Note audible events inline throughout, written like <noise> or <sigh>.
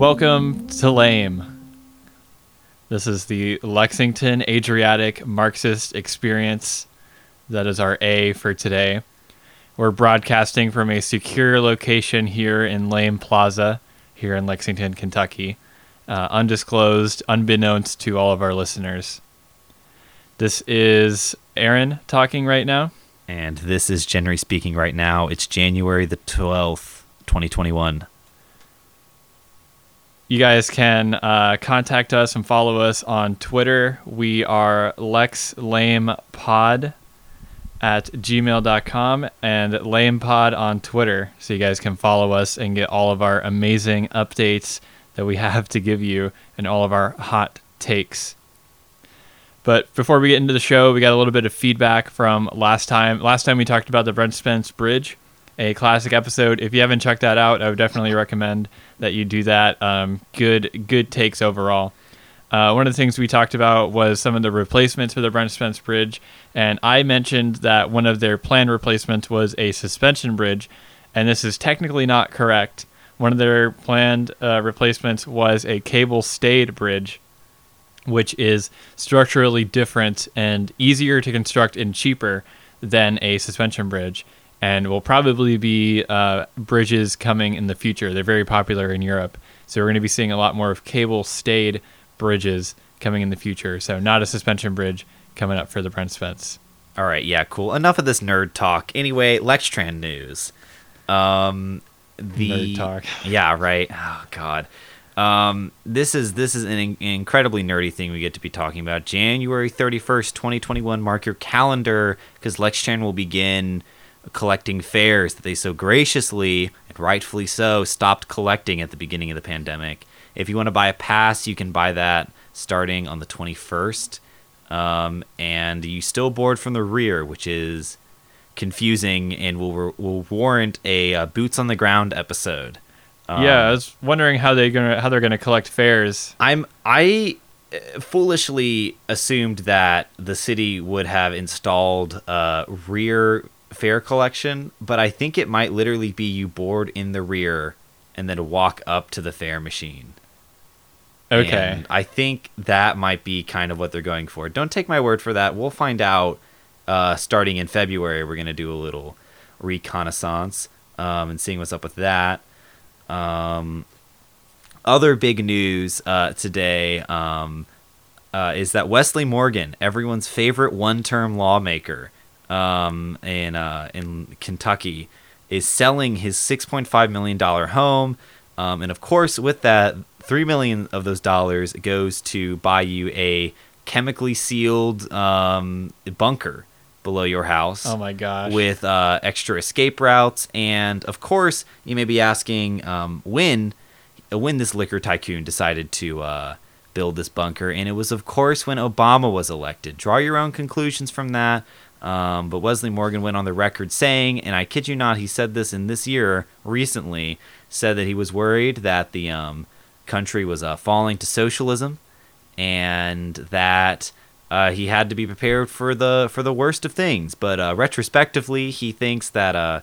Welcome to Lame. This is the Lexington Adriatic Marxist Experience. That is our A for today. We're broadcasting from a secure location here in Lame Plaza, here in Lexington, Kentucky, uh, undisclosed, unbeknownst to all of our listeners. This is Aaron talking right now. And this is January speaking right now. It's January the 12th, 2021. You guys can uh, contact us and follow us on Twitter. We are LexLamePod at gmail.com and LamePod on Twitter. So you guys can follow us and get all of our amazing updates that we <laughs> have to give you and all of our hot takes. But before we get into the show, we got a little bit of feedback from last time. Last time we talked about the Brent Spence Bridge, a classic episode. If you haven't checked that out, I would definitely recommend that you do that. Um, good, good takes overall. Uh, one of the things we talked about was some of the replacements for the Brent Spence Bridge, and I mentioned that one of their planned replacements was a suspension bridge, and this is technically not correct. One of their planned uh, replacements was a cable stayed bridge, which is structurally different and easier to construct and cheaper than a suspension bridge and will probably be uh, bridges coming in the future. They're very popular in Europe, so we're going to be seeing a lot more of cable stayed bridges coming in the future. So not a suspension bridge coming up for the Brent Spence. All right, yeah, cool. Enough of this nerd talk. Anyway, Lextran news. Um, the Nerd talk. <laughs> Yeah, right. Oh God. Um, this is this is an in- incredibly nerdy thing we get to be talking about. January thirty first, twenty twenty one. Mark your calendar because Lextran will begin collecting fares that they so graciously and rightfully so stopped collecting at the beginning of the pandemic. If you want to buy a pass, you can buy that starting on the 21st. Um, and you still board from the rear, which is confusing and will, will warrant a uh, boots on the ground episode. Um, yeah, I was wondering how they gonna how they're gonna collect fares. I'm I uh, foolishly assumed that the city would have installed uh, rear fare collection, but I think it might literally be you board in the rear and then walk up to the fare machine. Okay. And I think that might be kind of what they're going for. Don't take my word for that. We'll find out uh, starting in February. We're going to do a little reconnaissance um, and seeing what's up with that. Um, other big news uh, today um, uh, is that Wesley Morgan, everyone's favorite one-term lawmaker um, in uh, in Kentucky, is selling his 6.5 million dollar home, um, and of course, with that, three million of those dollars goes to buy you a chemically sealed um, bunker below your house. Oh my gosh. With uh, extra escape routes, and of course, you may be asking um, when when this liquor tycoon decided to uh, build this bunker, and it was of course when Obama was elected. Draw your own conclusions from that. Um, but Wesley Morgan went on the record saying, and I kid you not, he said this in this year recently, said that he was worried that the um, country was uh, falling to socialism, and that uh, he had to be prepared for the for the worst of things. But uh, retrospectively, he thinks that uh,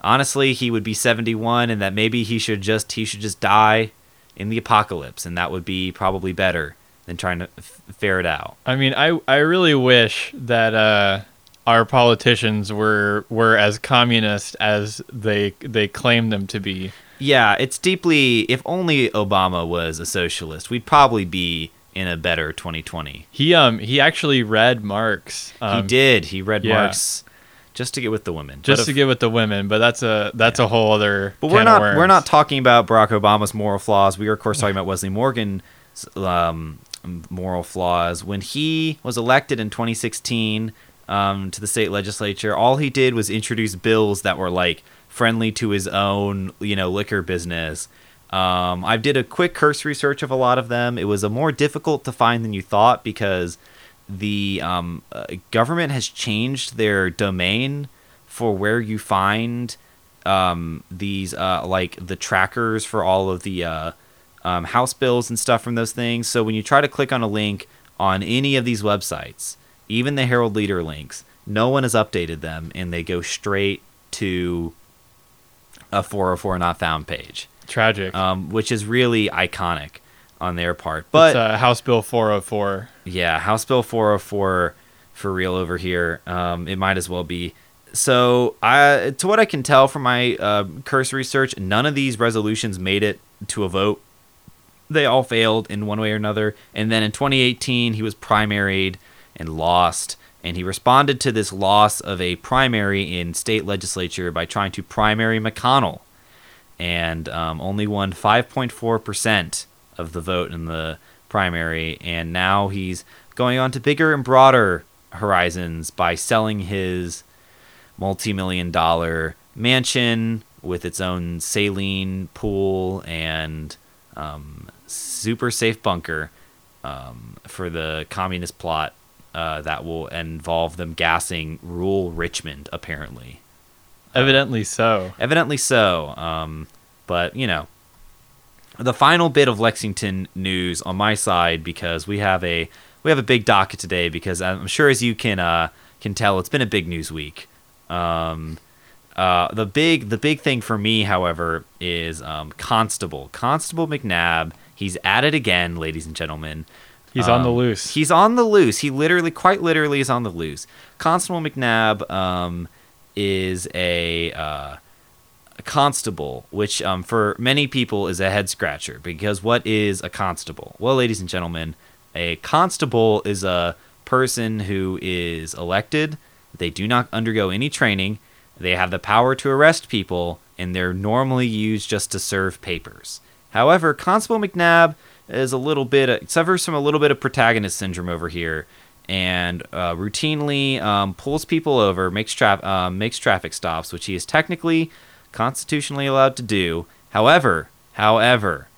honestly he would be 71, and that maybe he should just he should just die in the apocalypse, and that would be probably better than trying to f- ferret out. I mean, I I really wish that uh, our politicians were were as communist as they they claim them to be. Yeah, it's deeply. If only Obama was a socialist, we'd probably be in a better 2020. He um he actually read Marx. Um, he did. He read yeah. Marx just to get with the women. just But to get with the women, but that's a that's a whole other. But we're not. We're not talking about Barack Obama's moral flaws. We are, of course, talking about Wesley Morgan's um, moral flaws. When he was elected in 2016 um, to the state legislature, all he did was introduce bills that were like friendly to his own, you know, liquor business. Um, I did a quick cursory search of a lot of them. It was a more difficult to find than you thought because the um, uh, government has changed their domain for where you find um, these uh, like the trackers for all of the uh, um, house bills and stuff from those things. So when you try to click on a link on any of these websites, even the Herald Leader links, no one has updated them, and they go straight to a 404 not found page. Tragic. um, which is really iconic on their part. but uh, House Bill 404. yeah, House Bill 404 for real over here. Um, it might as well be. So, I, to what I can tell from my uh, cursory search, none of these resolutions made it to a vote. They all failed in one way or another. And then in 2018, he was primaried and lost. And he responded to this loss of a primary in state legislature by trying to primary McConnell and um, only won 5.4% of the vote in the primary. And now he's going on to bigger and broader horizons by selling his multi million dollar mansion with its own saline pool and um, super safe bunker um, for the communist plot uh, that will involve them gassing rural Richmond, apparently. Evidently so. Evidently so. Um, but you know, the final bit of Lexington news on my side because we have a we have a big docket today because I'm sure as you can uh, can tell it's been a big news week. Um, uh, the big the big thing for me, however, is um, Constable Constable McNabb. He's at it again, ladies and gentlemen. He's on the Um, loose. He's on the loose. He literally, quite literally, is on the loose. Constable McNabb um, is a, uh, a constable, which um, for many people is a head scratcher. Because what is a constable? Well, ladies and gentlemen, a constable is a person who is elected. They do not undergo any training. They have the power to arrest people, and they're normally used just to serve papers. However, Constable McNabb is a little bit suffers from a little bit of protagonist syndrome over here, and uh, routinely um, pulls people over, makes tra- uh, makes traffic stops, which he is technically constitutionally allowed to do. However, however,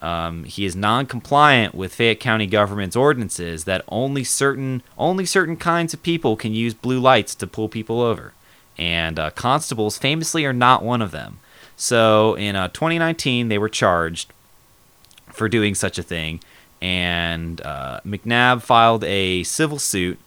um, he is non-compliant with Fayette County government's ordinances that only certain only certain kinds of people can use blue lights to pull people over, and uh, constables famously are not one of them. So in uh, 2019, they were charged for doing such a thing, and uh, McNabb filed a civil suit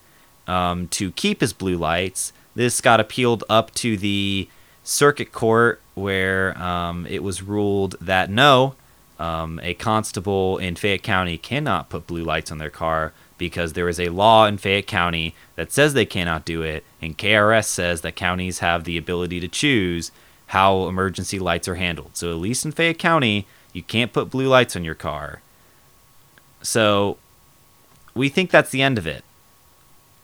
um, to keep his blue lights. This got appealed up to the circuit court, where um, it was ruled that no, um, a constable in Fayette County cannot put blue lights on their car because there is a law in Fayette County that says they cannot do it, and KRS says that counties have the ability to choose how emergency lights are handled. So at least in Fayette County, you can't put blue lights on your car. So we think that's the end of it.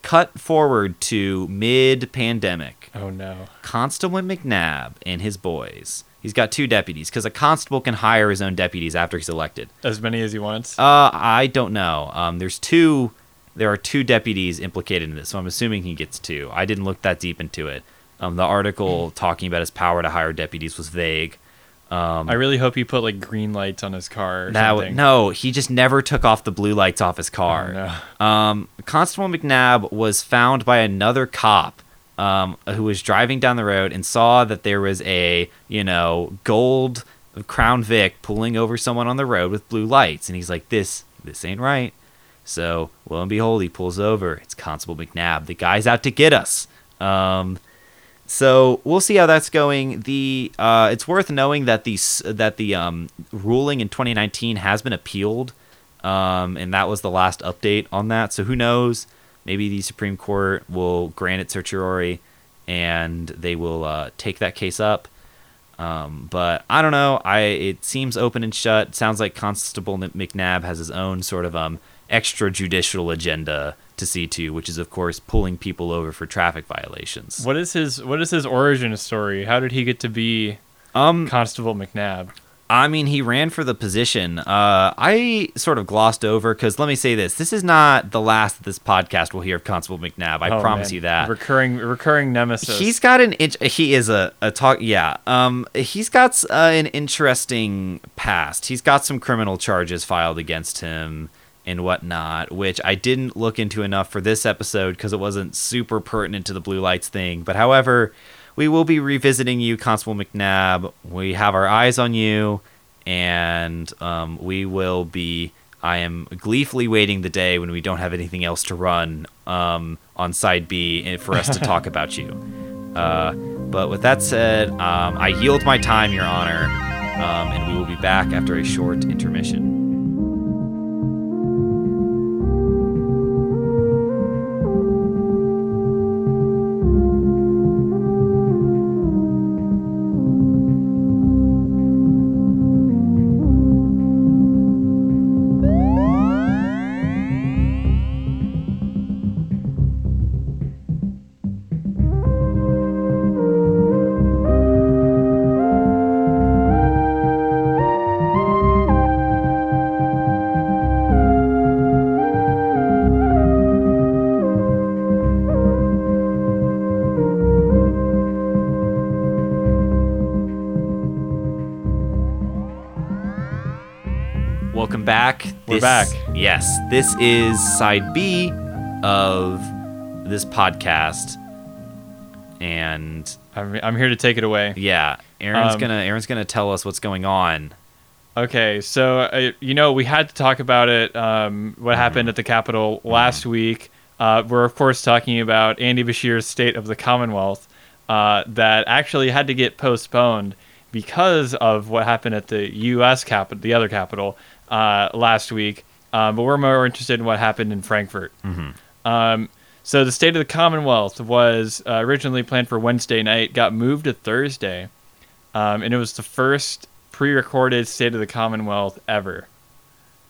Cut forward to mid pandemic. oh no. Constable McNabb and his boys. He's got two deputies because a constable can hire his own deputies after he's elected. As many as he wants. Uh, I don't know. Um, there's two. There are two deputies implicated in this, so I'm assuming he gets two. I didn't look that deep into it. Um, the article talking about his power to hire deputies was vague. Um, I really hope he put like green lights on his car or that something. no, he just never took off the blue lights off his Oh, car. no. Um, Constable McNabb was found by another cop um, who was driving down the road and saw that there was a, you know, gold Crown Vic pulling over someone on the road with blue lights, and he's like, "This, this ain't right." So, lo and behold, he pulls over. It's Constable McNabb. The guy's out to get us. Um, so we'll see how that's going. The uh, it's worth knowing that the that the um, ruling in 2019 has been appealed, um, and that was the last update on that. So who knows? Maybe the Supreme Court will grant it certiorari, and they will uh, take that case up. Um, but I don't know. I it seems open and shut. Sounds like Constable McNabb has his own sort of um, extrajudicial agenda to see to, which is of course pulling people over for traffic violations. What is his What is his origin story? How did he get to be Um, Constable McNabb? I mean, he ran for the position. Uh, I sort of glossed over because let me say this: this is not the last that this podcast will hear of Constable McNabb. I Oh, promise man. you that. recurring recurring nemesis. He's got an int- he is a, a talk yeah um he's got uh, an interesting past. He's got some criminal charges filed against him and whatnot, which I didn't look into enough for this episode because it wasn't super pertinent to the blue lights thing. But however, we will be revisiting you, Constable McNabb. We have our eyes on you, and um, we will be. I am gleefully waiting the day when we don't have anything else to run um, on side B for us to talk <laughs> about you. Uh, but with that said, um, I yield my time, Your Honor. um, and we will be back after a short intermission. We're back. Yes, this is side B of this podcast, and I'm, I'm here to take it away. yeah, Aaron's Um, gonna Aaron's gonna tell us what's going on. Okay, so uh, you know we had to talk about it. Um, what happened at the Capitol last week? Uh, we're of course talking about Andy Beshear's State of the Commonwealth uh, that actually had to get postponed because of what happened at the U.S. capital, the other capital, uh, last week. Um, but we're more interested in what happened in Frankfort. Um, so the State of the Commonwealth was uh, originally planned for Wednesday night, got moved to Thursday, um, and it was the first pre-recorded State of the Commonwealth ever.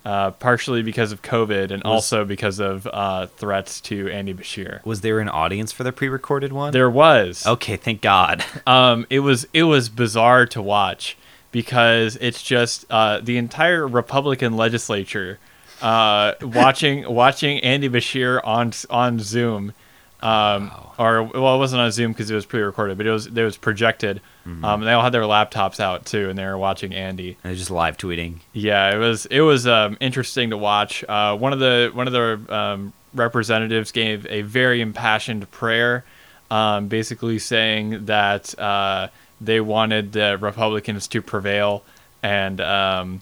Uh, partially because of COVID, and Was- also because of uh, threats to Andy Beshear. Was there an audience for the pre-recorded one? There was. Okay, thank God. Um, it was it was bizarre to watch because it's just uh, the entire Republican legislature uh, watching <laughs> watching Andy Beshear on on Zoom, um, or well, it wasn't on Zoom because it was pre-recorded, but it was it was projected. Um, and they all had their laptops out too, and they were watching Andy. And just live tweeting. Yeah, it was it was um, interesting to watch. Uh, one of the one of the um, representatives gave a very impassioned prayer, um, basically saying that uh, they wanted the Republicans to prevail, and um,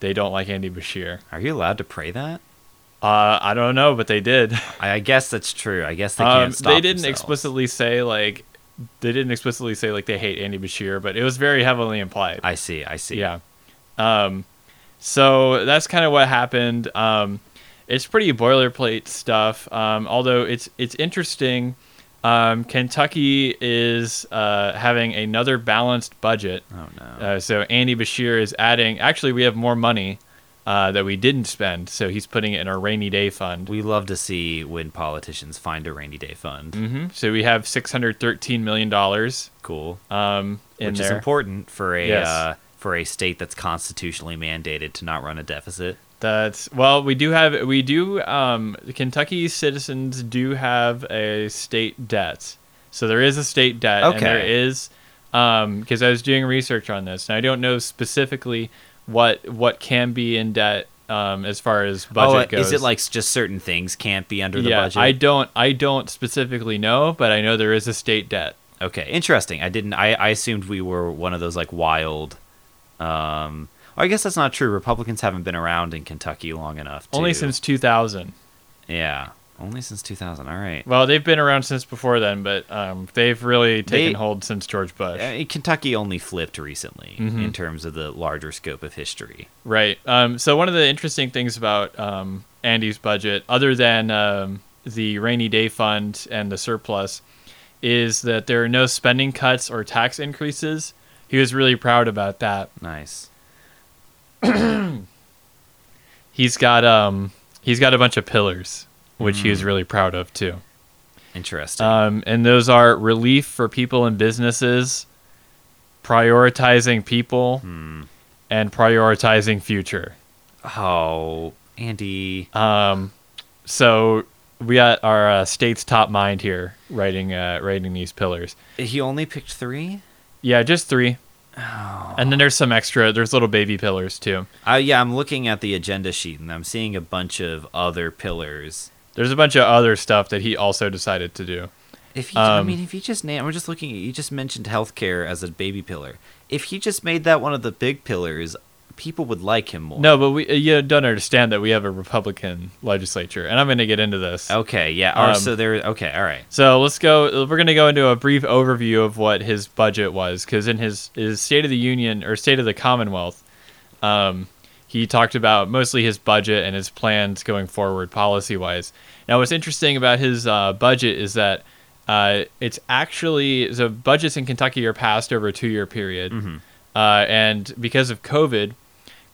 they don't like Andy Beshear. Are you allowed to pray that? Uh, I don't know, but they did. <laughs> I, guess that's true. I guess they can't Um, stop they didn't themselves. explicitly say like they didn't explicitly say like they hate Andy Beshear, but it was very heavily implied. I see. I see. Yeah. Um, so that's kind of what happened. Um, it's pretty boilerplate stuff. Um, although it's it's interesting. Um, Kentucky is uh, having another balanced budget. Oh no. Uh, so Andy Beshear is adding. Actually, we have more money uh, that we didn't spend. So he's putting it in our rainy day fund. we love to see when politicians find a rainy day fund. hmm So we have six hundred thirteen million dollars Cool. um, in Which there. is important for a Yes. uh, for a state that's constitutionally mandated to not run a deficit. That's well, we do have we do um Kentucky citizens do have a state debt. So there is a state debt and there Okay. is um because I was doing research on this and I don't know specifically what what can be in debt um as far as budget oh, goes. is it like just certain things can't be under the yeah, budget? I don't I don't specifically know, but I know there is a state debt. Okay, interesting. I didn't. I, I assumed we were one of those like wild. Um, I guess that's not true. Republicans haven't been around in Kentucky long enough. Only since 2000. yeah, only since 2000. All right. Well, they've been around since before then, but um, they've really taken They- hold since George Bush. Uh, Kentucky only flipped recently Mhm. in terms of the larger scope of history. Right. Um, so one of the interesting things about um, Andy's budget, other than um, the rainy day fund and the surplus, is that there are no spending cuts or tax increases. He was really proud about that. Nice. <clears throat> He's got um, he's got a bunch of pillars, which he was really proud of too. Interesting. Um, and those are relief for people and businesses, prioritizing people, Hmm. and prioritizing future. Oh, Andy. Um, so we got our uh, state's top mind here writing uh, writing these pillars. He only picked three. Yeah, just three. And then there's some extra. There's little baby pillars too. Uh, yeah, I'm looking at the agenda sheet and I'm seeing a bunch of other pillars. There's a bunch of other stuff that he also decided to do. If he, I Um, mean, if he just named, we're just looking. at You just mentioned healthcare as a baby pillar. If he just made that one of the big pillars, people would like him more. No, but we you don't understand that we have a Republican legislature, and I'm going to get into this. Okay, yeah. Um, so there. Okay, all right. So let's go. We're going to go into a brief overview of what his budget was, because in his his State of the Union or State of the Commonwealth, um, he talked about mostly his budget and his plans going forward, policy wise. Now, what's interesting about his uh, budget is that uh, it's actually the budgets in Kentucky are passed over a two year period, uh, and because of COVID,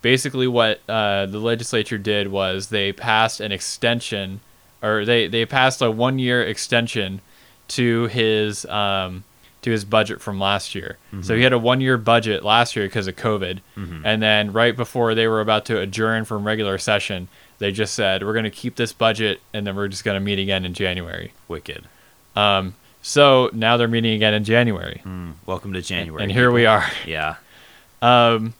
basically what uh, the legislature did was they passed an extension or they, they passed a one year extension to his um, to his budget from last year. So he had a one year budget last year because of COVID, and then right before they were about to adjourn from regular session, they just said we're going to keep this budget and then we're just going to meet again in January. Wicked. Um, so now they're meeting again in January, Mm, welcome to January. and here we are. Yeah. Um,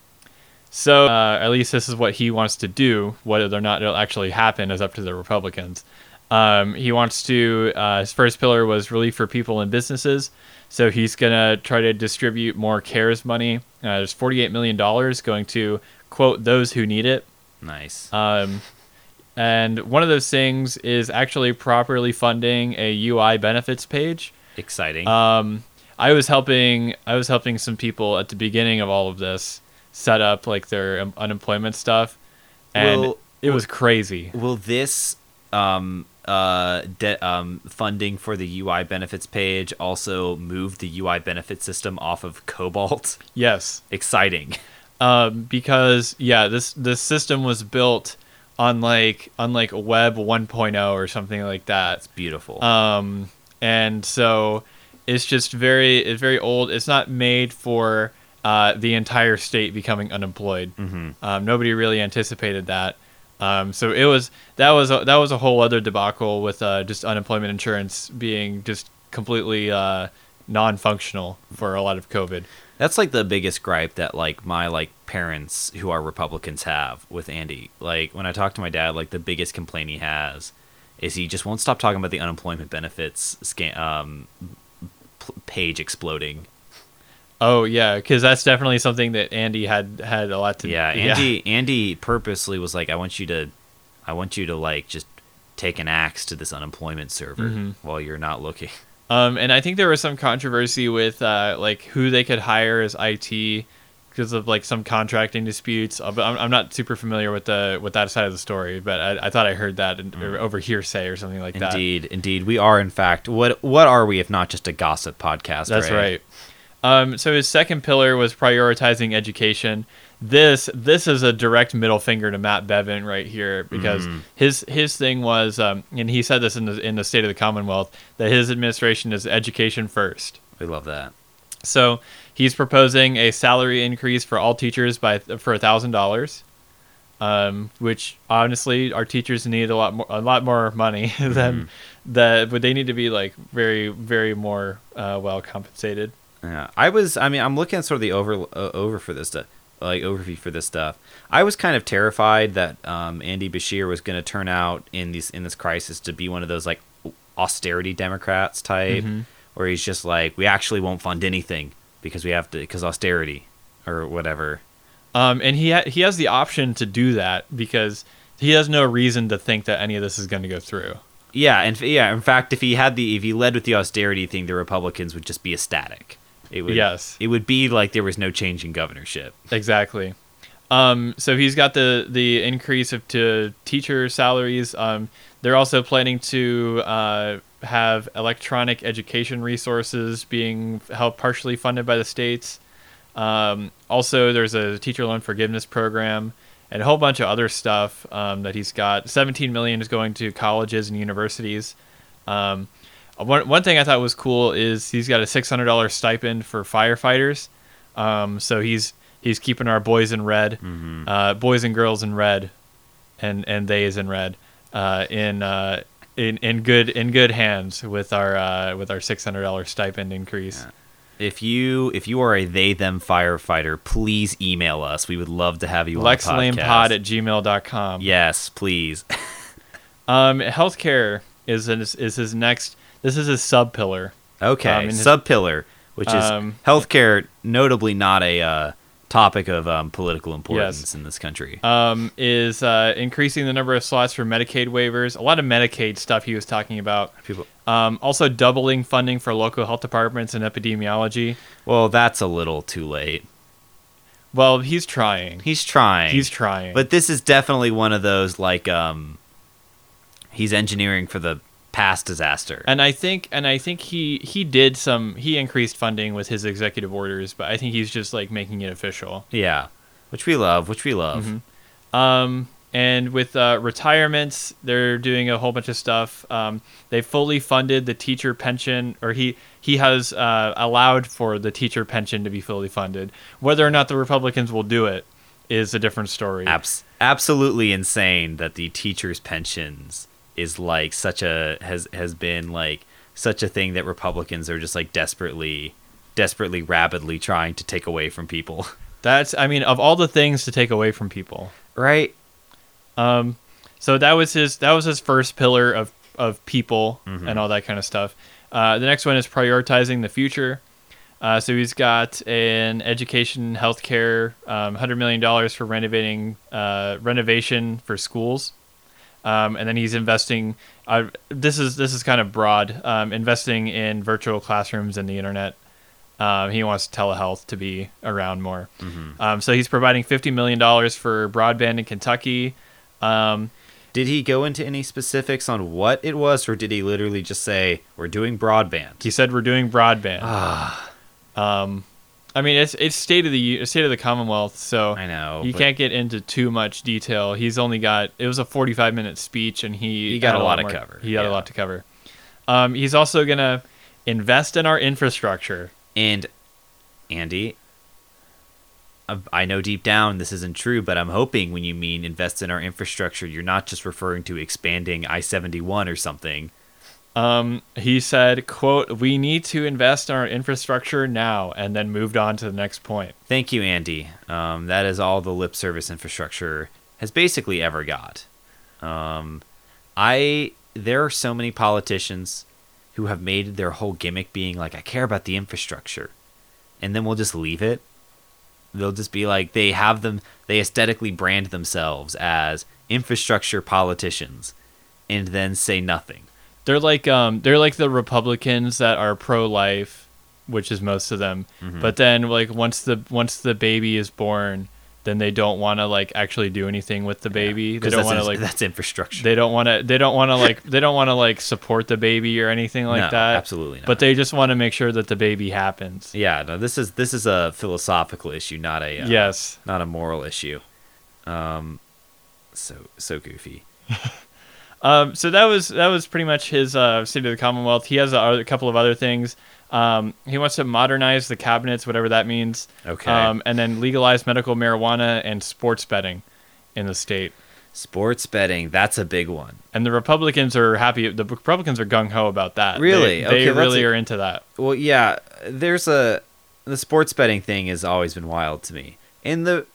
so uh, at least this is what he wants to do. Whether or not it'll actually happen is up to the Republicans. Um, he wants to. Uh, his first pillar was relief for people and businesses. So he's gonna try to distribute more CARES money. Uh, there's 48 million dollars going to quote those who need it. Nice. Um, and one of those things is actually properly funding a UI benefits page. Exciting. Um, I was helping. I was helping some people at the beginning of all of this set up like their um, unemployment stuff, and Will- it was crazy. Will this um uh de- um funding for the UI benefits page also move the UI benefit system off of COBOL? <laughs> Yes, Exciting. um, because yeah, this this system was built on like on like Web 1.0 or something like that. It's beautiful. um, and so it's just very it's very old. It's not made for uh, the entire state becoming unemployed. hmm Um, nobody really anticipated that. Um, so it was that was a, that was a whole other debacle with uh, just unemployment insurance being just completely uh, non-functional for a lot of COVID. That's like the biggest gripe that like my like parents who are Republicans have with Andy. Like when I talk to my dad, like the biggest complaint he has is he just won't stop talking about the unemployment benefits scan um p- page exploding. Oh yeah, because that's definitely something that Andy had had a lot to. <laughs> Yeah, Andy Andy purposely was like I want you to I want you to like just take an axe to this unemployment server Mhm. while you're not looking. Um, and I think there was some controversy with uh, like who they could hire as IT because of like some contracting disputes. Uh, I'm, I'm not super familiar with the with that side of the story, but I, I thought I heard that in, or over hearsay or something like that. Indeed, indeed, we are in fact what what are we if not just a gossip podcast? That's Ray? right. Um, so his second pillar was prioritizing education. This this is a direct middle finger to Matt Bevin right here because Mhm. his his thing was, um, and he said this in the in the State of the Commonwealth that his administration is education first. We love that. So he's proposing a salary increase for all teachers by for a thousand dollars, um, which honestly our teachers need a lot more a lot more money <laughs> than that, but they need to be like very very more uh, well compensated. Yeah, I was. I mean, I'm looking at sort of the over uh, over for this stuff, like overview for this stuff. I was kind of terrified that um, Andy Beshear was going to turn out in these in this crisis to be one of those like austerity Democrats type, Mhm. where he's just like, we actually won't fund anything because we have to because austerity or whatever. Um, and he ha- he has the option to do that because he has no reason to think that any of this is going to go through. Yeah, and yeah, in fact, if he had the if he led with the austerity thing, the Republicans would just be ecstatic. It would Yes. it would be like there was no change in governorship. Exactly. Um, so he's got the the increase of to teacher salaries. Um, they're also planning to uh, have electronic education resources being helped partially funded by the states. Um, also, there's a teacher loan forgiveness program and a whole bunch of other stuff um, that he's got. 17 million is going to colleges and universities. Um, one, one thing I thought was cool is he's got a $600 stipend for firefighters. Um, so he's he's keeping our boys in red, Mm-hmm. uh, boys and girls in red, and and they is in red, uh, in uh, in in good in good hands with our uh, with our six hundred dollar stipend increase. Yeah. If you if you are a they them firefighter, please email us. We would love to have you on the podcast. at gmail.com. Yes, please. <laughs> Um, healthcare is, is his next. This is his sub pillar. Okay, Um, sub pillar, which is Um, healthcare, notably not a uh, topic of um, political importance in this country. um, is uh, increasing the number of slots for Medicaid waivers. A lot of Medicaid stuff he was talking about. People, Um, also, doubling funding for local health departments and epidemiology. well, that's a little too late. Well, he's trying. He's trying. He's trying. But this is definitely one of those like um he's engineering for the past disaster. and I think, and I think he he did some. He increased funding with his executive orders, but I think he's just like making it official. yeah. Which we love, which we love. Mhm. Um, and with uh, retirements, they're doing a whole bunch of stuff. Um, they fully funded the teacher pension, or he he has uh, allowed for the teacher pension to be fully funded. Whether or not the Republicans will do it is a different story. Abs- absolutely insane that the teachers' pensions is like such a has has been like such a thing that Republicans are just like desperately desperately rapidly trying to take away from people. <laughs> That's, I mean, of all the things to take away from people. Right? Um, so that was his that was his first pillar of of people Mhm. and all that kind of stuff. Uh, the next one is prioritizing the future. Uh, so he's got an education, healthcare, um, hundred million dollars for renovating uh, renovation for schools, um, and then he's investing. Uh, this is this is kind of broad. Um, investing in virtual classrooms and the internet. Um, he wants telehealth to be around more. Mhm. Um, so he's providing fifty million dollars for broadband in Kentucky. Um, Did he go into any specifics on what it was or did he literally just say we're doing broadband? he said we're doing broadband. Um, I mean, it's it's state of the state of the Commonwealth, so I know. you can't get into too much detail. He's only got it was a forty five minute speech, and he He got a lot to more- cover, He got yeah. a lot to cover. Um, he's also gonna invest in our infrastructure. And Andy, I- I know deep down this isn't true, but I'm hoping when you mean invest in our infrastructure, you're not just referring to expanding I 71 or something. Um, he said, "quote We need to invest in our infrastructure now," and then moved on to the next point. Thank you, Andy. Um, that is all the lip service infrastructure has basically ever got. Um, I there are so many politicians who have made their whole gimmick being like, I care about the infrastructure, and then we'll just leave it. They'll just be like they have them. They aesthetically brand themselves as infrastructure politicians, and then say nothing. They're like um, they're like the Republicans that are pro life, which is most of them. Mhm. But then like once the once the baby is born, then they don't want to like actually do anything with the baby. They 'Cause don't that's want to like that's infrastructure. they don't want to they don't want to like they don't want to like support the baby or anything like No, that. absolutely not. But they just want to make sure that the baby happens. yeah, no, this is this is a philosophical issue, not a uh, Yes. not a moral issue. Um, so so goofy. <laughs> Um, so that was that was pretty much his uh, state of the Commonwealth. He has a, a couple of other things. Um, he wants to modernize the cabinets, whatever that means. Okay. Um, and then legalize medical marijuana and sports betting in the state. Sports betting, that's a big one. And the Republicans are happy. The Republicans are gung ho about that. Really? They, Okay, they that's really a- are into that. Well, yeah, there's a the sports betting thing has always been wild to me. And the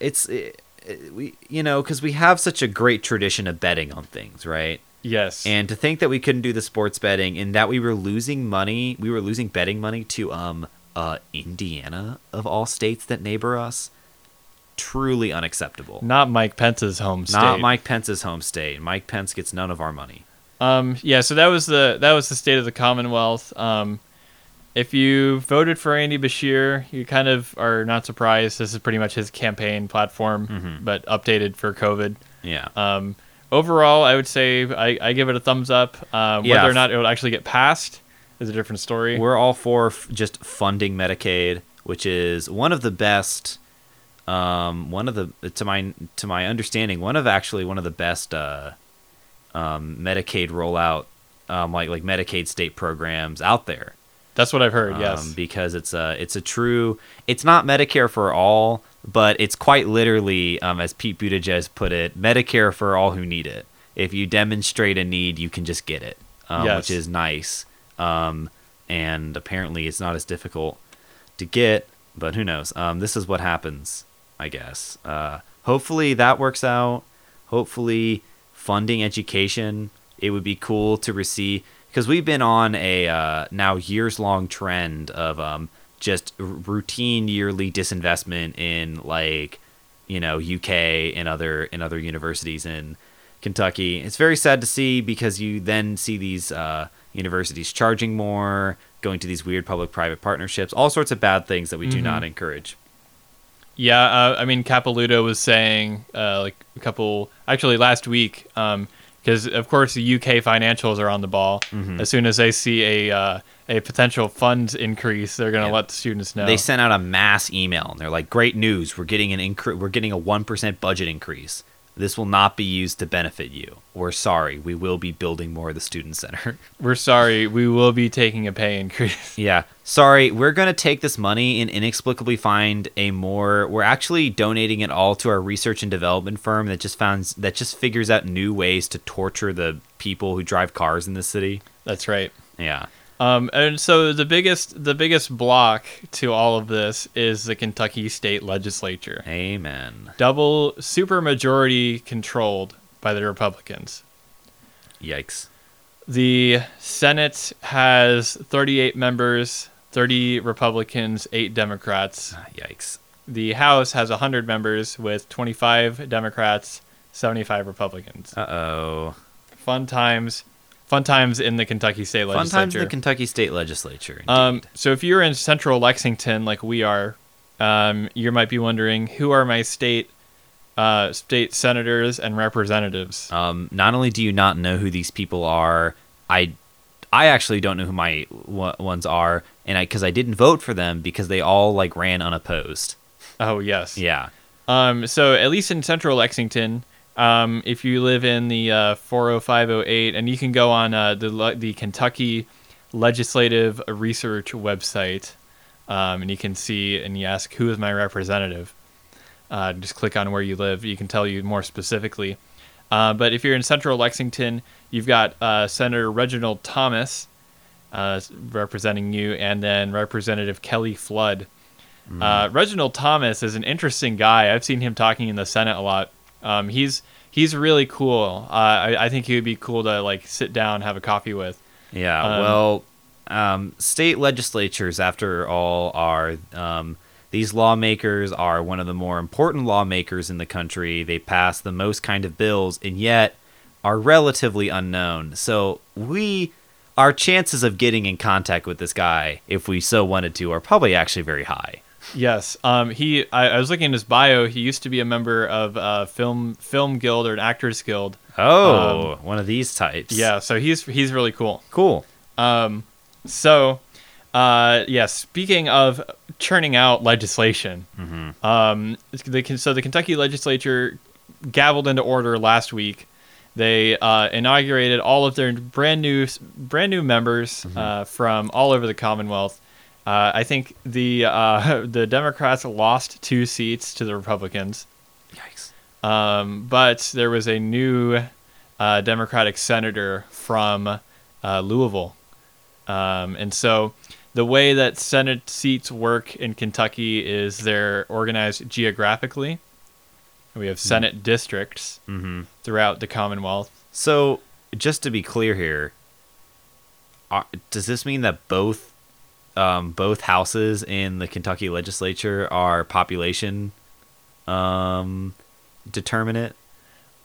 it's it, it- we you know cuz we have such a great tradition of betting on things, right? Yes. And to think that we couldn't do the sports betting and that we were losing money, we were losing betting money to um uh Indiana of all states that neighbor us. Truly unacceptable. not Mike Pence's home state. Not Mike Pence's home state. Mike Pence gets none of our money. Um, yeah, so that was the that was the state of the Commonwealth. Um, if you voted for Andy Beshear, you kind of are not surprised. This is pretty much his campaign platform, Mhm. but updated for COVID. Yeah. Um, overall, I would say I, I give it a thumbs up. Um, Yeah. Whether or not it will actually get passed is a different story. We're all for f- just funding Medicaid, which is one of the best. Um, one of the to my to my understanding, one of actually one of the best uh, um, Medicaid rollout, um, like like Medicaid state programs out there. That's what I've heard. um, yes. because it's a it's a true it's not Medicare for all, but it's quite literally, um, as Pete Buttigieg put it, Medicare for all who need it. If you demonstrate a need, you can just get it, um, Yes. which is nice. Um, and apparently, it's not as difficult to get, but who knows? Um, this is what happens, I guess. Uh, hopefully, that works out. Hopefully, funding education. It would be cool to receive because we've been on a uh, now years long trend of um, just r- routine yearly disinvestment in like you know UK and other in other universities in Kentucky. It's very sad to see because you then see these uh, universities charging more, going to these weird public-private partnerships, all sorts of bad things that we do Mhm. not encourage. Yeah, uh, I mean, Capilouto was saying uh, like a couple, actually last week, because of course the UK financials are on the ball. Mhm. As soon as they see a uh, a potential funds increase, they're gonna Yeah. let the students know. They sent out a mass email and they're like, "Great news! We're getting an incre- We're getting a one percent budget increase. This will not be used to benefit you. We're sorry. We will be building more of the student center." <laughs> We're sorry, we will be taking a pay increase. <laughs> yeah, sorry. We're gonna take this money and inexplicably find a more. We're actually donating it all to our research and development firm that just found that just figures out new ways to torture the people who drive cars in the city. That's right. Yeah. Um, and so the biggest the biggest block to all of this is the Kentucky State Legislature, Amen. double supermajority controlled by the Republicans. Yikes. The Senate has 38 members, 30 Republicans, 8 Democrats. Yikes. The House has 100 members with 25 Democrats, 75 Republicans. Uh oh. Fun times. Fun times in the Kentucky State Legislature. Fun times in the Kentucky State Legislature. Um, so if you're in central Lexington, like we are, um, you might be wondering who are my state, uh, state senators and representatives. Um, not only do you not know who these people are, I, I actually don't know who my w- ones are, and I because I didn't vote for them because they all like ran unopposed. Oh yes. Yeah. Um, so at least in central Lexington, um, if you live in the uh, 40508, and you can go on uh, the the Kentucky Legislative Research website, um, and you can see and you ask who is my representative. Uh, just click on where you live. You can tell you more specifically. Uh, but if you're in central Lexington, you've got uh, Senator Reginald Thomas uh, representing you, and then Representative Kelly Flood. Uh, Reginald Thomas is an interesting guy. I've seen him talking in the Senate a lot. Um, he's he's really cool. Uh, I, I think he would be cool to like sit down, have a coffee with. Yeah. Um, well, um, state legislatures, after all, are um, these lawmakers are one of the more important lawmakers in the country. They pass the most kind of bills, and yet are relatively unknown. So we. Our chances of getting in contact with this guy, if we so wanted to, are probably actually very high. Yes. Um, he. I, I was looking at his bio. He used to be a member of uh, film film guild or an actors guild. Oh, one of these types. Yeah. So he's he's really cool. Cool. Um, so, uh, yeah. Speaking of churning out legislation, Mhm. um, the, so the Kentucky legislature gavelled into order last week. They uh, inaugurated all of their brand new brand new members uh, from all over the Commonwealth. Uh, I think the uh, <laughs> the Democrats lost two seats to the Republicans. Yikes. Um, but there was a new uh, Democratic senator from uh, Louisville. Um, and so the way that Senate seats work in Kentucky is they're organized geographically. We have Senate districts Mm-hmm. throughout the Commonwealth. So, just to be clear here, are, does this mean that both um, both houses in the Kentucky legislature are population um, determinate,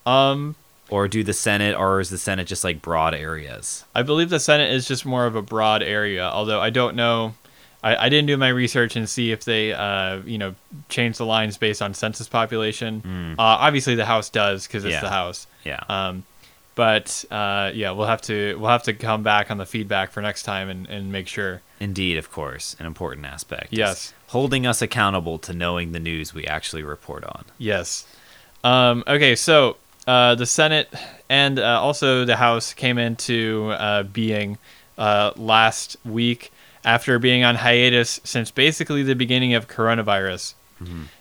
Um, or do the Senate, or is the Senate just like broad areas? I believe the Senate is just more of a broad area, although I don't know. I, I didn't do my research and see if they, uh, you know, change the lines based on census population. Mm. Uh, obviously, the House does because it's Yeah. the House. Yeah. Um, but uh, yeah, we'll have to we'll have to come back on the feedback for next time and, and make sure. Indeed, of course, an important aspect. Yes. holding us accountable to knowing the news we actually report on. Yes. Um, okay, so uh, the Senate and uh, also the House came into uh, being uh, last week after being on hiatus since basically the beginning of coronavirus.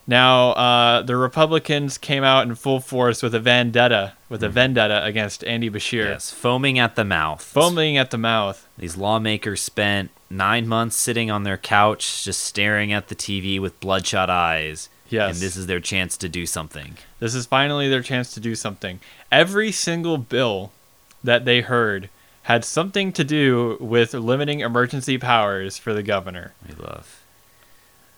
Now, uh, the Republicans came out in full force with a vendetta, with a vendetta against Andy Beshear, Yes, foaming at the mouth. foaming at the mouth. These lawmakers spent nine months sitting on their couch, just staring at the TV with bloodshot eyes. Yes. And this is their chance to do something. This is finally their chance to do something. Every single bill that they heard had something to do with limiting emergency powers for the governor. We love.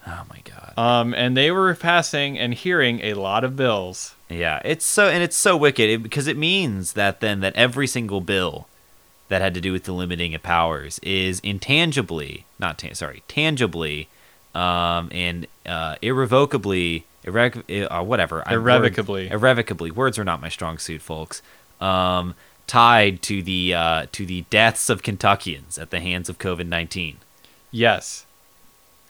Oh my god. Um, and they were passing and hearing a lot of bills. Yeah, it's so and it's so wicked because it means that then that every single bill that had to do with the limiting of powers is intangibly, not tan- sorry, tangibly, um, and uh, irrevocably, irre- uh, whatever, Irrevocably. word- irrevocably. Words are not my strong suit, folks. Um, tied to the uh, to the deaths of Kentuckians at the hands of COVID nineteen. Yes.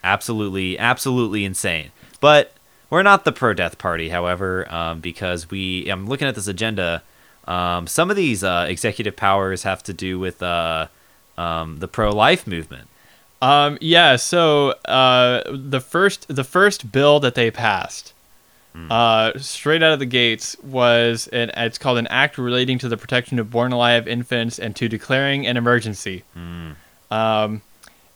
absolutely absolutely insane but we're not the pro-death party however um, because we i'm looking at this agenda um, some of these uh, executive powers have to do with uh, um, the pro-life movement Um, yeah. So uh, the first the first bill that they passed, uh, straight out of the gates, was an it's called an act relating to the protection of born alive infants and to declaring an emergency. Um,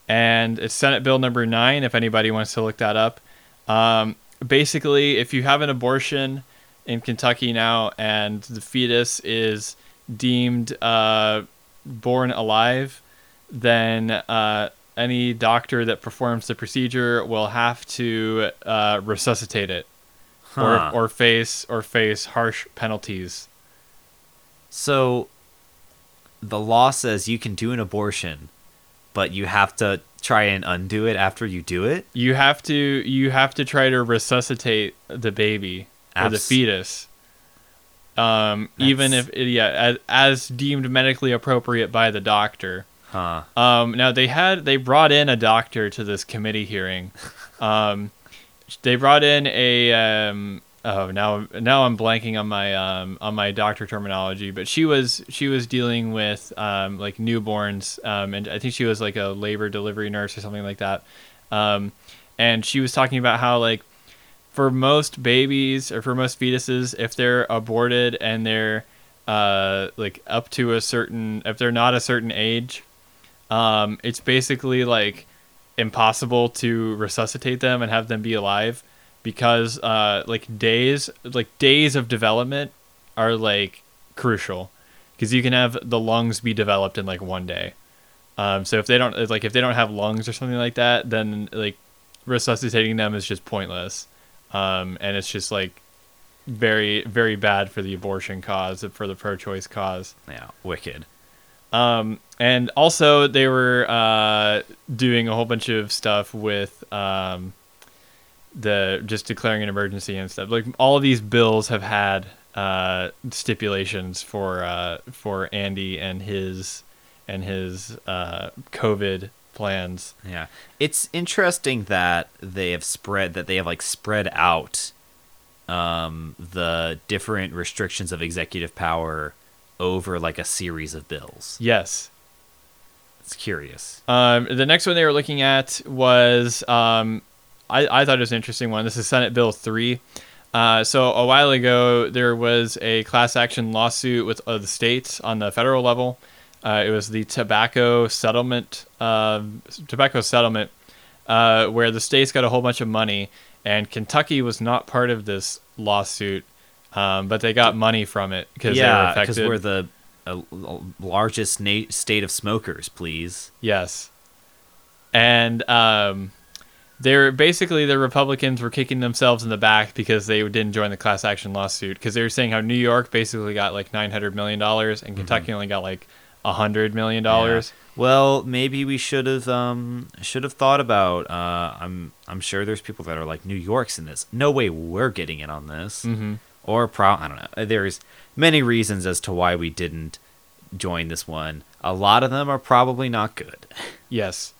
and it's Senate Bill number nine. If anybody wants to look that up, um, basically, if you have an abortion in Kentucky now and the fetus is deemed uh, born alive, then uh, any doctor that performs the procedure will have to uh, resuscitate it Huh. or, or face or face harsh penalties. so the law says you can do an abortion but you have to try and undo it after you do it You have to you have to try to resuscitate the baby or the fetus. Um, even if yeah, as, as deemed medically appropriate by the doctor. huh Um, now they had they brought in a doctor to this committee hearing. <laughs> Um, they brought in a um, oh now now I'm blanking on my um, on my doctor terminology, but she was she was dealing with um, like newborns, um, and I think she was like a labor delivery nurse or something like that. Um, and she was talking about how like for most babies or for most fetuses, if they're aborted and they're uh, like up to a certain, if they're not a certain age, um, it's basically like impossible to resuscitate them and have them be alive because uh, like days, like days of development are like crucial because you can have the lungs be developed in like one day. Um, so if they don't like if they don't have lungs or something like that, then like resuscitating them is just pointless, um, and it's just like very very bad for the abortion cause for the pro-choice cause. yeah wicked Um, and also they were uh, doing a whole bunch of stuff with um, the just declaring an emergency and stuff. Like all of these bills have had uh, stipulations for uh, for Andy and his and his uh, COVID plans. Yeah. It's interesting that they have spread that they have like spread out um the different restrictions of executive power over like a series of bills. Yes. It's curious. Um, the next one they were looking at was um, I, I thought it was an interesting one. This is Senate Bill 3. Uh, so a while ago, there was a class action lawsuit with uh, the states on the federal level. Uh, it was the tobacco settlement, uh, tobacco settlement, uh, where the states got a whole bunch of money, and Kentucky was not part of this lawsuit, um, but they got money from it because yeah, because we're the uh, largest na- state of smokers, please. Yes. And um, they're basically the Republicans were kicking themselves in the back because they didn't join the class action lawsuit because they were saying how New York basically got like nine hundred million dollars and Kentucky only got like a hundred million dollars. Yeah. Well, maybe we should have um should have thought about uh I'm I'm sure there's people that are like New York's in this. No way we're getting in on this. Mm-hmm. Or pro I don't know. There's many reasons as to why we didn't join this one. A lot of them are probably not good. <laughs> Yes.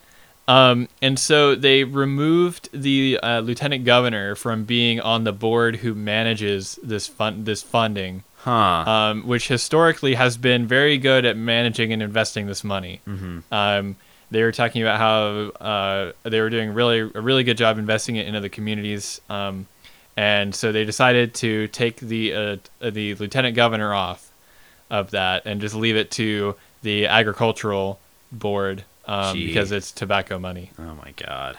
Um, and so they removed the uh, lieutenant governor from being on the board who manages this fund this funding. Huh. um, which historically has been very good at managing and investing this money. Mhm. Um, they were talking about how uh, they were doing really a really good job investing it into the communities, um, and so they decided to take the uh, the lieutenant governor off of that and just leave it to the agricultural board um, because it's tobacco money. oh my god.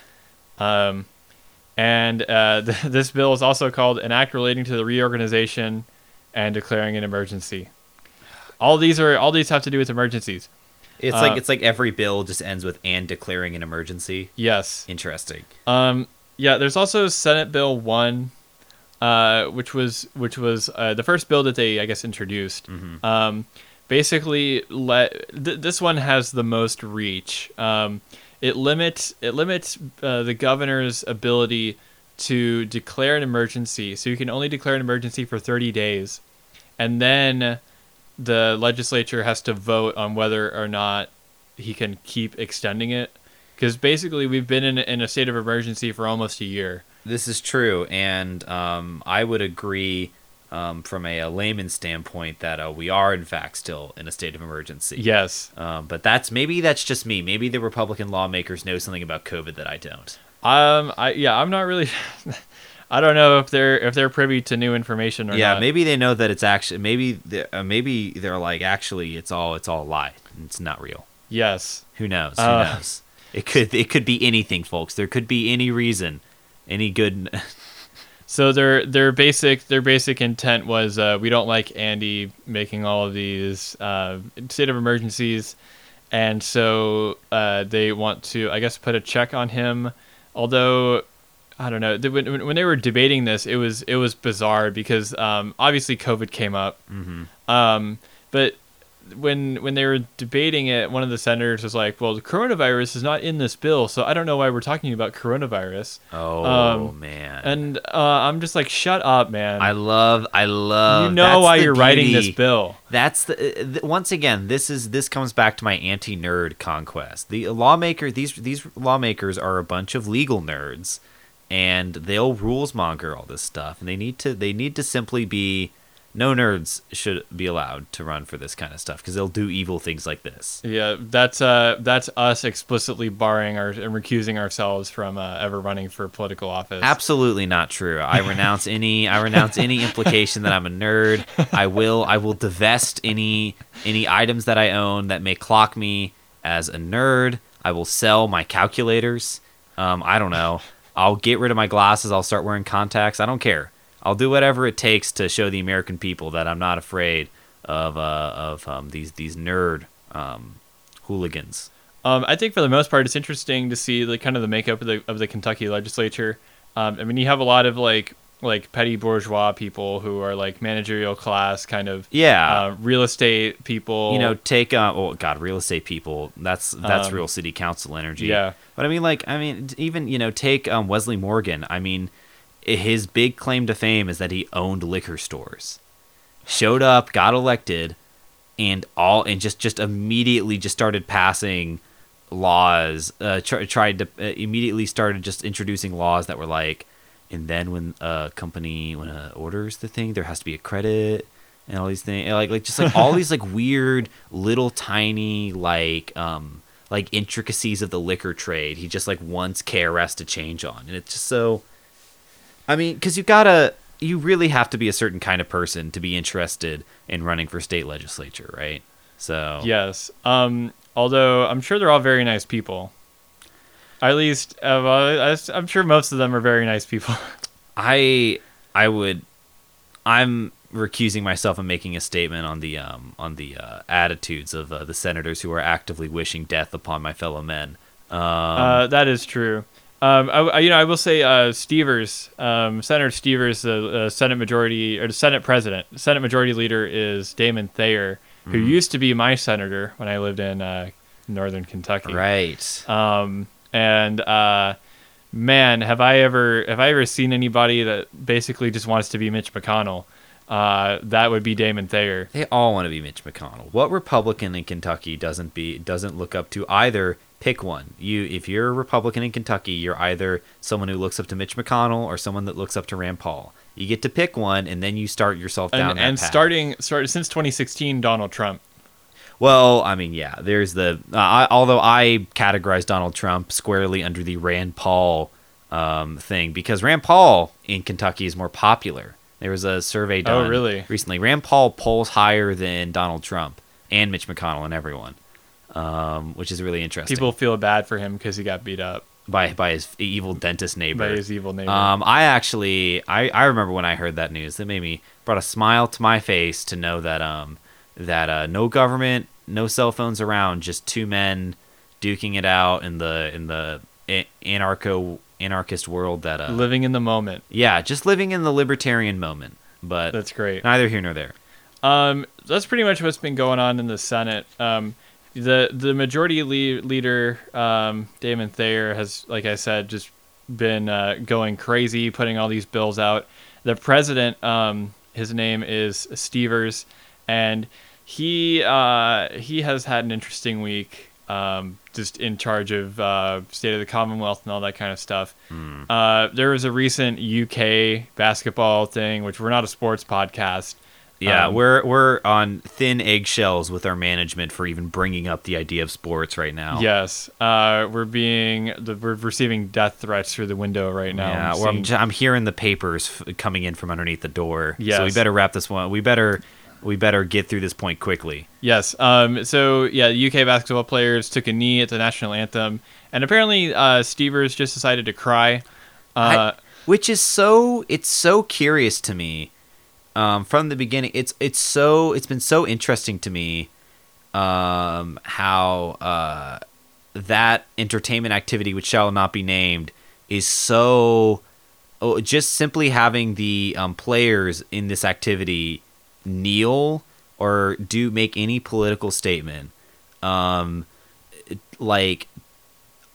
Um, and uh, th- <laughs> this bill is also called an act relating to the reorganization and declaring an emergency. All these are all these have to do with emergencies. It's Uh, like it's like every bill just ends with and declaring an emergency. Yes. Interesting. Um, Yeah, there's also Senate Bill One, uh, which was which was uh, the first bill that they I guess introduced. Mhm. Um, basically, let th- this one has the most reach. Um, it limits it limits uh, the governor's ability to declare an emergency. So you can only declare an emergency for 30 days, and then the legislature has to vote on whether or not he can keep extending it. Because basically, we've been in, in a state of emergency for almost a year. This is true, and um, I would agree um, from a, a layman standpoint that uh, we are in fact still in a state of emergency. Yes. Um, but that's maybe that's just me. Maybe the Republican lawmakers know something about COVID that I don't. Um. I yeah. I'm not really. <laughs> I don't know if they're if they're privy to new information or yeah, not. maybe they know that it's actually maybe they're, uh, maybe they're like actually it's all it's all a lie. It's not real. Yes. Who knows? Who Uh. knows? It could it could be anything, folks. There could be any reason, any good. <laughs> So their their basic their basic intent was uh, we don't like Andy making all of these uh, state of emergencies, and so uh, they want to I guess put a check on him. Although I don't know when when they were debating this, it was it was bizarre because um, obviously COVID came up, hmm um, but when when they were debating it, one of the senators was like, "Well, the coronavirus is not in this bill, so I don't know why we're talking about coronavirus." Oh Um, man. And uh, I'm just like, "Shut up, man! I love, I love. you know why you're writing this bill." That's the uh, th- once again. This is this comes back to my anti-nerd conquest. The lawmaker, these these lawmakers are a bunch of legal nerds, and they'll rules monger all this stuff. And they need to they need to simply be no nerds should be allowed to run for this kind of stuff because they'll do evil things like this. Yeah, that's uh, that's us explicitly barring our and recusing ourselves from uh, ever running for political office. Absolutely not true. I <laughs> renounce any I renounce any implication that I'm a nerd. I will I will divest any any items that I own that may clock me as a nerd. I will sell my calculators. Um, I don't know. I'll get rid of my glasses. I'll start wearing contacts. I don't care. I'll do whatever it takes to show the American people that I'm not afraid of uh, of um, these these nerd um, hooligans. Um, I think for the most part, it's interesting to see the kind of the makeup of the of the Kentucky legislature. Um, I mean, you have a lot of like like petty bourgeois people who are like managerial class kind of Yeah. uh, real estate people. you know take uh oh god real estate people that's that's Um, real city council energy yeah. but i mean like i mean even you know take um, wesley morgan i mean his big claim to fame is that he owned liquor stores. Showed up got elected and all and just just immediately just started passing laws uh tr- tried to uh, immediately started just introducing laws that were like and then when a company when a orders the thing there has to be a credit and all these things like like just like all these like weird little tiny like um like intricacies of the liquor trade he just like wants KRS to change on. And it's just so I mean because you gotta you really have to be a certain kind of person to be interested in running for state legislature right so Yes. Um, although I'm sure they're all very nice people. At least, uh, well, I'm sure most of them are very nice people. <laughs> I I would I'm recusing myself and making a statement on the um on the uh, attitudes of uh, the senators who are actively wishing death upon my fellow men. Um, uh, that is true. Um, I, I- you know, I will say, uh, Stivers, um, Senator Stivers, the uh, Senate Majority or the Senate President, Senate Majority Leader is Damon Thayer, who Mhm. used to be my senator when I lived in uh, Northern Kentucky. right. Um, and uh, man, have I ever have I ever seen anybody that basically just wants to be Mitch McConnell? Uh, that would be Damon Thayer. They all want to be Mitch McConnell. What Republican in Kentucky doesn't be doesn't look up to either? Pick one. You, if you're a Republican in Kentucky, you're either someone who looks up to Mitch McConnell or someone that looks up to Rand Paul. You get to pick one, and then you start yourself down And, and starting started since 2016, Donald Trump. Well, I mean, yeah, there's the. Uh, I, although I categorize Donald Trump squarely under the Rand Paul um, thing because Rand Paul in Kentucky is more popular. There was a survey Oh, done really? recently. Rand Paul polls higher than Donald Trump and Mitch McConnell and everyone, um, which is really interesting. People feel bad for him because he got beat up by by his evil dentist neighbor. by his evil neighbor. Um, I actually, I, I remember when I heard that news. That made me brought a smile to my face to know that um that uh, no government, no cell phones around, just two men duking it out in the in the anarcho anarchist world that uh, Living in the moment. yeah, just living in the libertarian moment. But That's great. neither here nor there. Um, that's pretty much what's been going on in the Senate. Um, the the majority le- leader, um, Damon Thayer, has, like I said, just been uh, going crazy, putting all these bills out. The president, um, his name is Stivers, and he uh, he has had an interesting week. Um, just in charge of uh, state of the Commonwealth and all that kind of stuff. Uh, there was a recent UK basketball thing, which we're not a sports podcast. Yeah, Um, we're we're on thin eggshells with our management for even bringing up the idea of sports right now. Yes, uh, we're being the, we're receiving death threats through the window right now. Yeah, I'm well, I'm, seeing- j- I'm hearing the papers f- coming in from underneath the door. so we better wrap this one. We better we better get through this point quickly. yes. Um. So yeah, UK basketball players took a knee at the national anthem, and apparently uh, Stivers just decided to cry. Uh, I- which is so it's so curious to me um, from the beginning. It's it's so it's been so interesting to me um, how uh, that entertainment activity, which shall not be named, is so oh, just simply having the um, players in this activity kneel or do make any political statement um it- like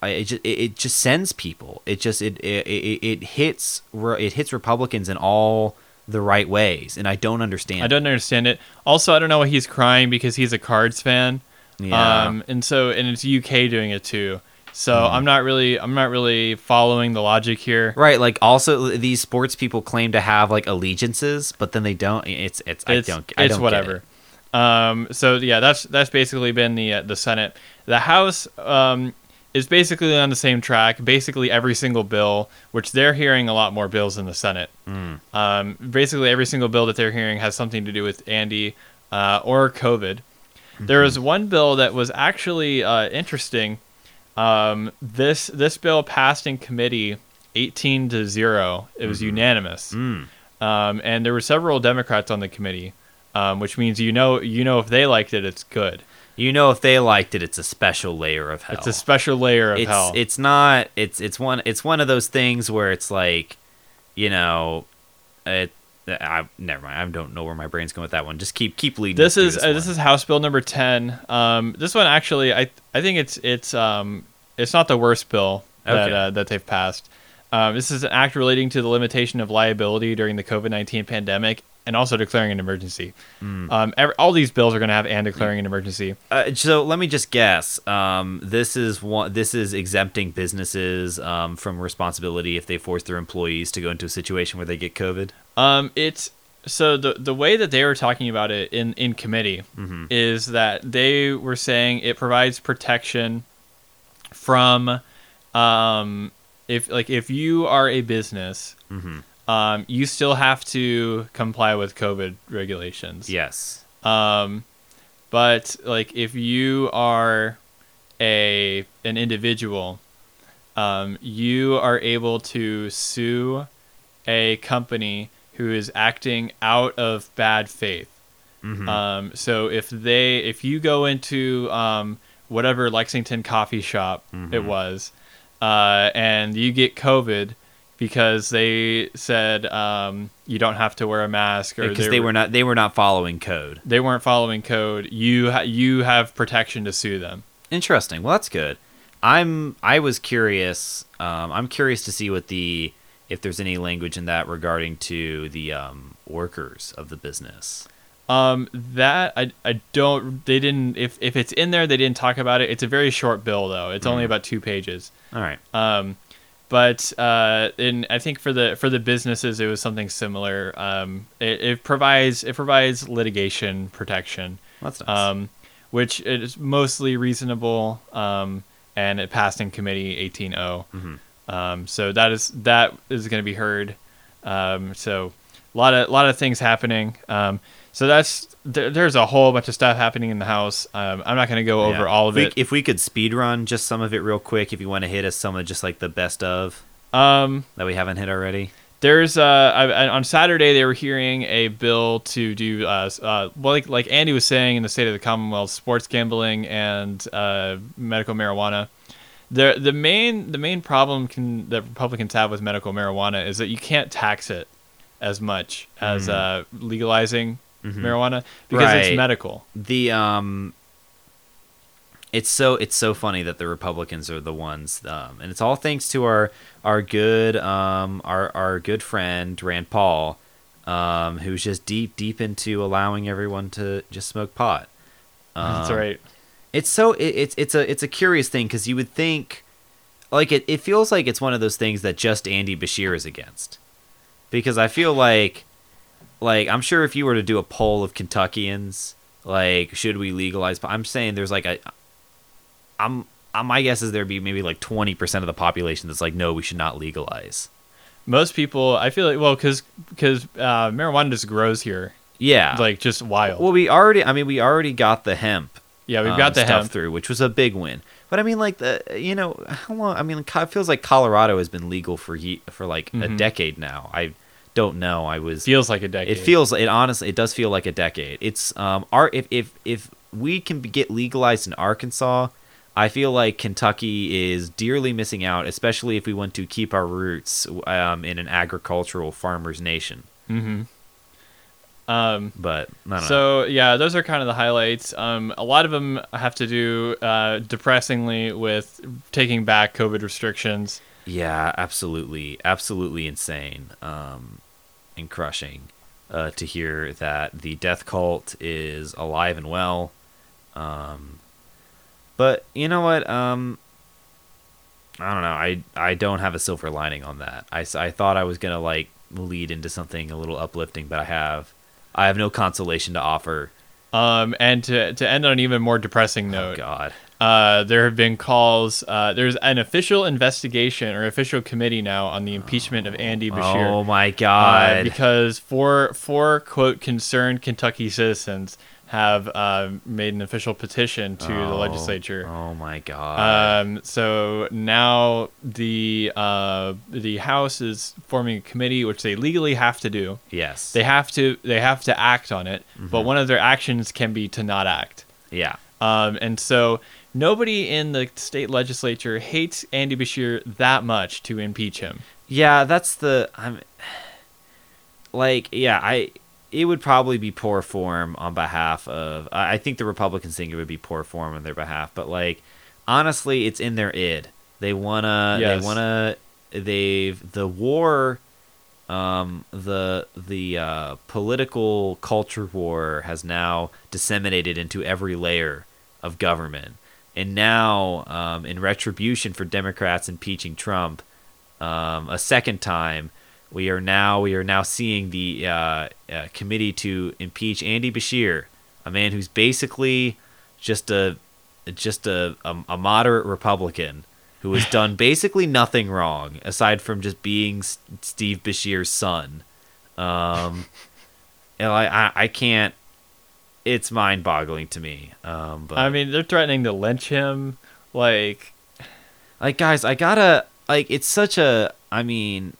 I, it just it, it just sends people it just it it, it it hits re- it hits republicans in all the right ways and i don't understand I don't understand it. Also, I don't know why he's crying because he's a Cards fan. yeah Um. And so, and it's UK doing it too. So Mhm. I'm not really I'm not really following the logic here. right like also these sports people claim to have like allegiances but then they don't it's it's, it's, i don't I it's don't whatever. it. Um, so yeah, that's that's basically been the uh, the Senate. The House um, is basically on the same track. Basically every single bill, which they're hearing a lot more bills in the Senate. Mm. Um, basically every single bill that they're hearing has something to do with Andy uh, or COVID. There was one bill that was actually uh, interesting. Um, this this bill passed in committee, eighteen to zero. It was unanimous Mm. um, and there were several Democrats on the committee, um, which means you know you know if they liked it, it's good. you know if they liked it it's a special layer of hell It's a special layer of it's hell. it's not it's it's one it's one of those things where it's like you know it I never mind I don't know where my brain's going with that one just keep keep leading this is uh, this is House Bill number ten. Um, this one actually, I I think it's it's um it's not the worst bill that Okay. uh, that they've passed. Um, this is an act relating to the limitation of liability during the COVID nineteen pandemic and also declaring an emergency. Hmm. Um, ev all these bills are going to have and declaring an emergency. Uh, so let me just guess. Um, this is one. This is exempting businesses um, from responsibility if they force their employees to go into a situation where they get COVID. Um, it's so the the way that they were talking about it in in committee Mhm. is that they were saying it provides protection from, um, if like if you are a business, Mm-hmm. um, you still have to comply with COVID regulations. Yes. Um, but like if you are a an individual, um, you are able to sue a company who is acting out of bad faith. Mhm. Um, so if they if you go into um, whatever Lexington coffee shop it Mhm. was, uh, and you get COVID because they said um, you don't have to wear a mask or Because they were not. They were not following code. they weren't following code, you ha- you have protection to sue them. Interesting. Well, that's good. I'm. I was curious. Um, I'm curious to see what the if there's any language in that regarding to the um, workers of the business. Um, that I, I don't they didn't if if it's in there they didn't talk about it. It's a very short bill though. It's only Mhm. about two pages. All right. Um, but uh, in I think for the for the businesses it was something similar. Um, it, it provides it provides litigation protection. That's nice. Um, which is mostly reasonable. Um, and it passed in committee 18-0. Mhm. Um, so that is that is going to be heard. Um, so a lot of lot of things happening. Um, so that's there, there's a whole bunch of stuff happening in the house. Um, I'm not going to go over all of if we, it. If we could speed run just some of it real quick, if you want to hit us some of just like the best of Um, that we haven't hit already. there's uh, I, I- on Saturday they were hearing a bill to do uh, uh well, like like Andy was saying in the state of the Commonwealth, sports gambling and uh, medical marijuana. The the main the main problem can that Republicans have with medical marijuana is that you can't tax it as much as uh, legalizing marijuana because Mm-hmm. Right. it's medical. the um it's so it's so funny that the republicans are the ones um and it's all thanks to our our good um our our good friend rand paul um who's just deep deep into allowing everyone to just smoke pot That's Um, right. It's so it, it's it's a it's a curious thing because you would think like it, it feels like it's one of those things that just andy beshear is against. Because i feel like like i'm sure if you were to do a poll of kentuckians like should we legalize i'm saying there's like a i'm uh, my guess is there'd be maybe like 20% of the population that's like no we should not legalize. Most people, I feel like, well, because because uh, marijuana just grows here, yeah. Like just wild. well we already i mean we already got the hemp yeah, we've um, got the stuff hemp. through, which was a big win. But I mean, like the you know how long? I mean, it feels like Colorado has been legal for ye- for like a Mhm. decade now. I don't know. I was. Feels like a decade. It feels. It honestly, it does feel like a decade. It's um. Our if if if we can be- get legalized in Arkansas, I feel like Kentucky is dearly missing out, especially if we want to keep our roots um in an agricultural farmers nation. Mm-hmm. Um, But I don't know. So yeah, those are kind of the highlights. Um, a lot of them have to do, uh, depressingly, with taking back COVID restrictions. Yeah, absolutely, absolutely insane, um, and crushing uh, to hear that the death cult is alive and well. Um, but you know what? Um, I don't know. I I don't have a silver lining on that. I I thought I was gonna like lead into something a little uplifting, but I have I have no consolation to offer. Um, and to to end on an even more depressing Oh note, God. uh, there have been calls. Uh, there's an official investigation or official committee now on the impeachment of Andy Beshear. Oh my Uh, God. because four four quote concerned Kentucky citizens have uh, made an official petition to the Oh, legislature. Oh my God. Um, so now the uh, the House is forming a committee, which they legally have to do. yes. They have to they have to act on it, Mm-hmm. but one of their actions can be to not act. yeah. Um, and so nobody in the state legislature hates Andy Beshear that much to impeach him. Yeah, that's the I'm like yeah, I it would probably be poor form on behalf of I think the Republicans think it would be poor form on their behalf, but like honestly, it's in their id. They wanna Yes. they wanna they've the war um the the uh political culture war has now disseminated into every layer of government. And now um in retribution for Democrats impeaching Trump, um, a second time. We are now we are now seeing the uh, uh, committee to impeach Andy Beshear, a man who's basically just a just a, a, a moderate Republican who has done <laughs> basically nothing wrong aside from just being S- Steve Beshear's son. Um, and I, I I can't. It's mind-boggling to me. Um, but I mean, they're threatening to lynch him. Like, like guys i gotta like it's such a i mean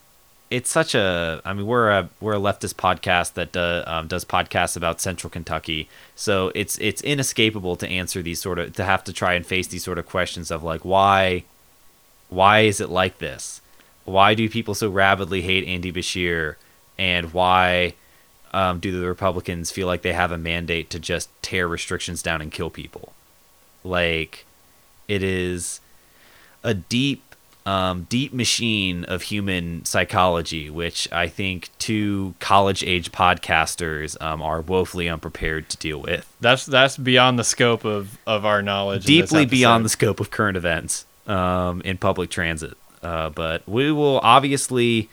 it's such a i mean we're a we're a leftist podcast that uh, um, does podcasts about central kentucky. So it's it's inescapable to answer these sort of to have to try and face these sort of questions of like why why is it like this? Why do people so rabidly hate andy beshear and why um, do the republicans feel like they have a mandate to just tear restrictions down and kill people? Like it is a deep um, deep machine of human psychology which i think two college age podcasters um, are woefully unprepared to deal with that's that's beyond the scope of of our knowledge. deeply beyond the scope of current events um, in public transit uh, but we will obviously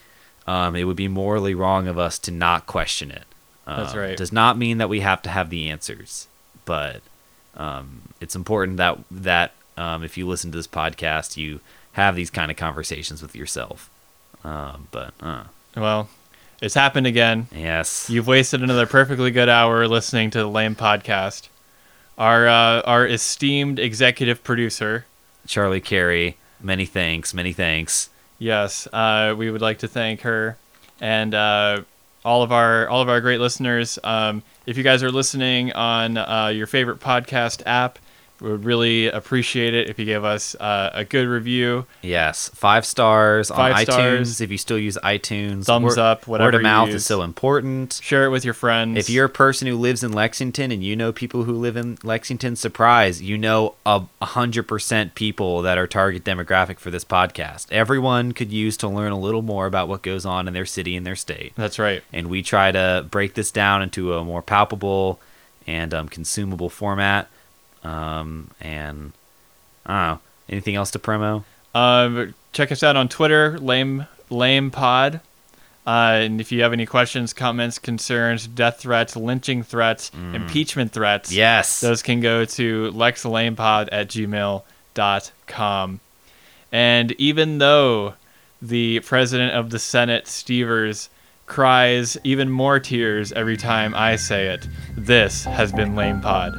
um, it would be morally wrong of us to not question it That's Um, right. does not mean that we have to have the answers but um, it's important that that um, if you listen to this podcast you have these kind of conversations with yourself um, but uh, Well, it's happened again. yes You've wasted another perfectly good hour listening to the Lame Podcast. Our uh, our esteemed executive producer, charlie carey many thanks many thanks yes, uh, we would like to thank her and uh, all of our all of our great listeners. Um, if you guys are listening on uh, your favorite podcast app, We would really appreciate it if you gave us uh, a good review, Yes, five stars Five on stars. iTunes if you still use iTunes. Thumbs up, Word whatever of you mouth use. is so important. share it with your friends. If you're a person who lives in Lexington and you know people who live in Lexington, surprise, you know a hundred percent people that are target demographic for this podcast. Everyone could use to learn a little more about what goes on in their city and their state. that's right. And we try to break this down into a more palpable and um, consumable format. Um, and I don't know. Anything else to promo? Um, check us out on Twitter, lame lame pod. Uh, and if you have any questions, comments, concerns, death threats, lynching threats, impeachment threats, Yes. those can go to lexlamepod at gmail.com. And even though the president of the Senate, Stivers, cries even more tears every time I say it, this has been Lame Pod.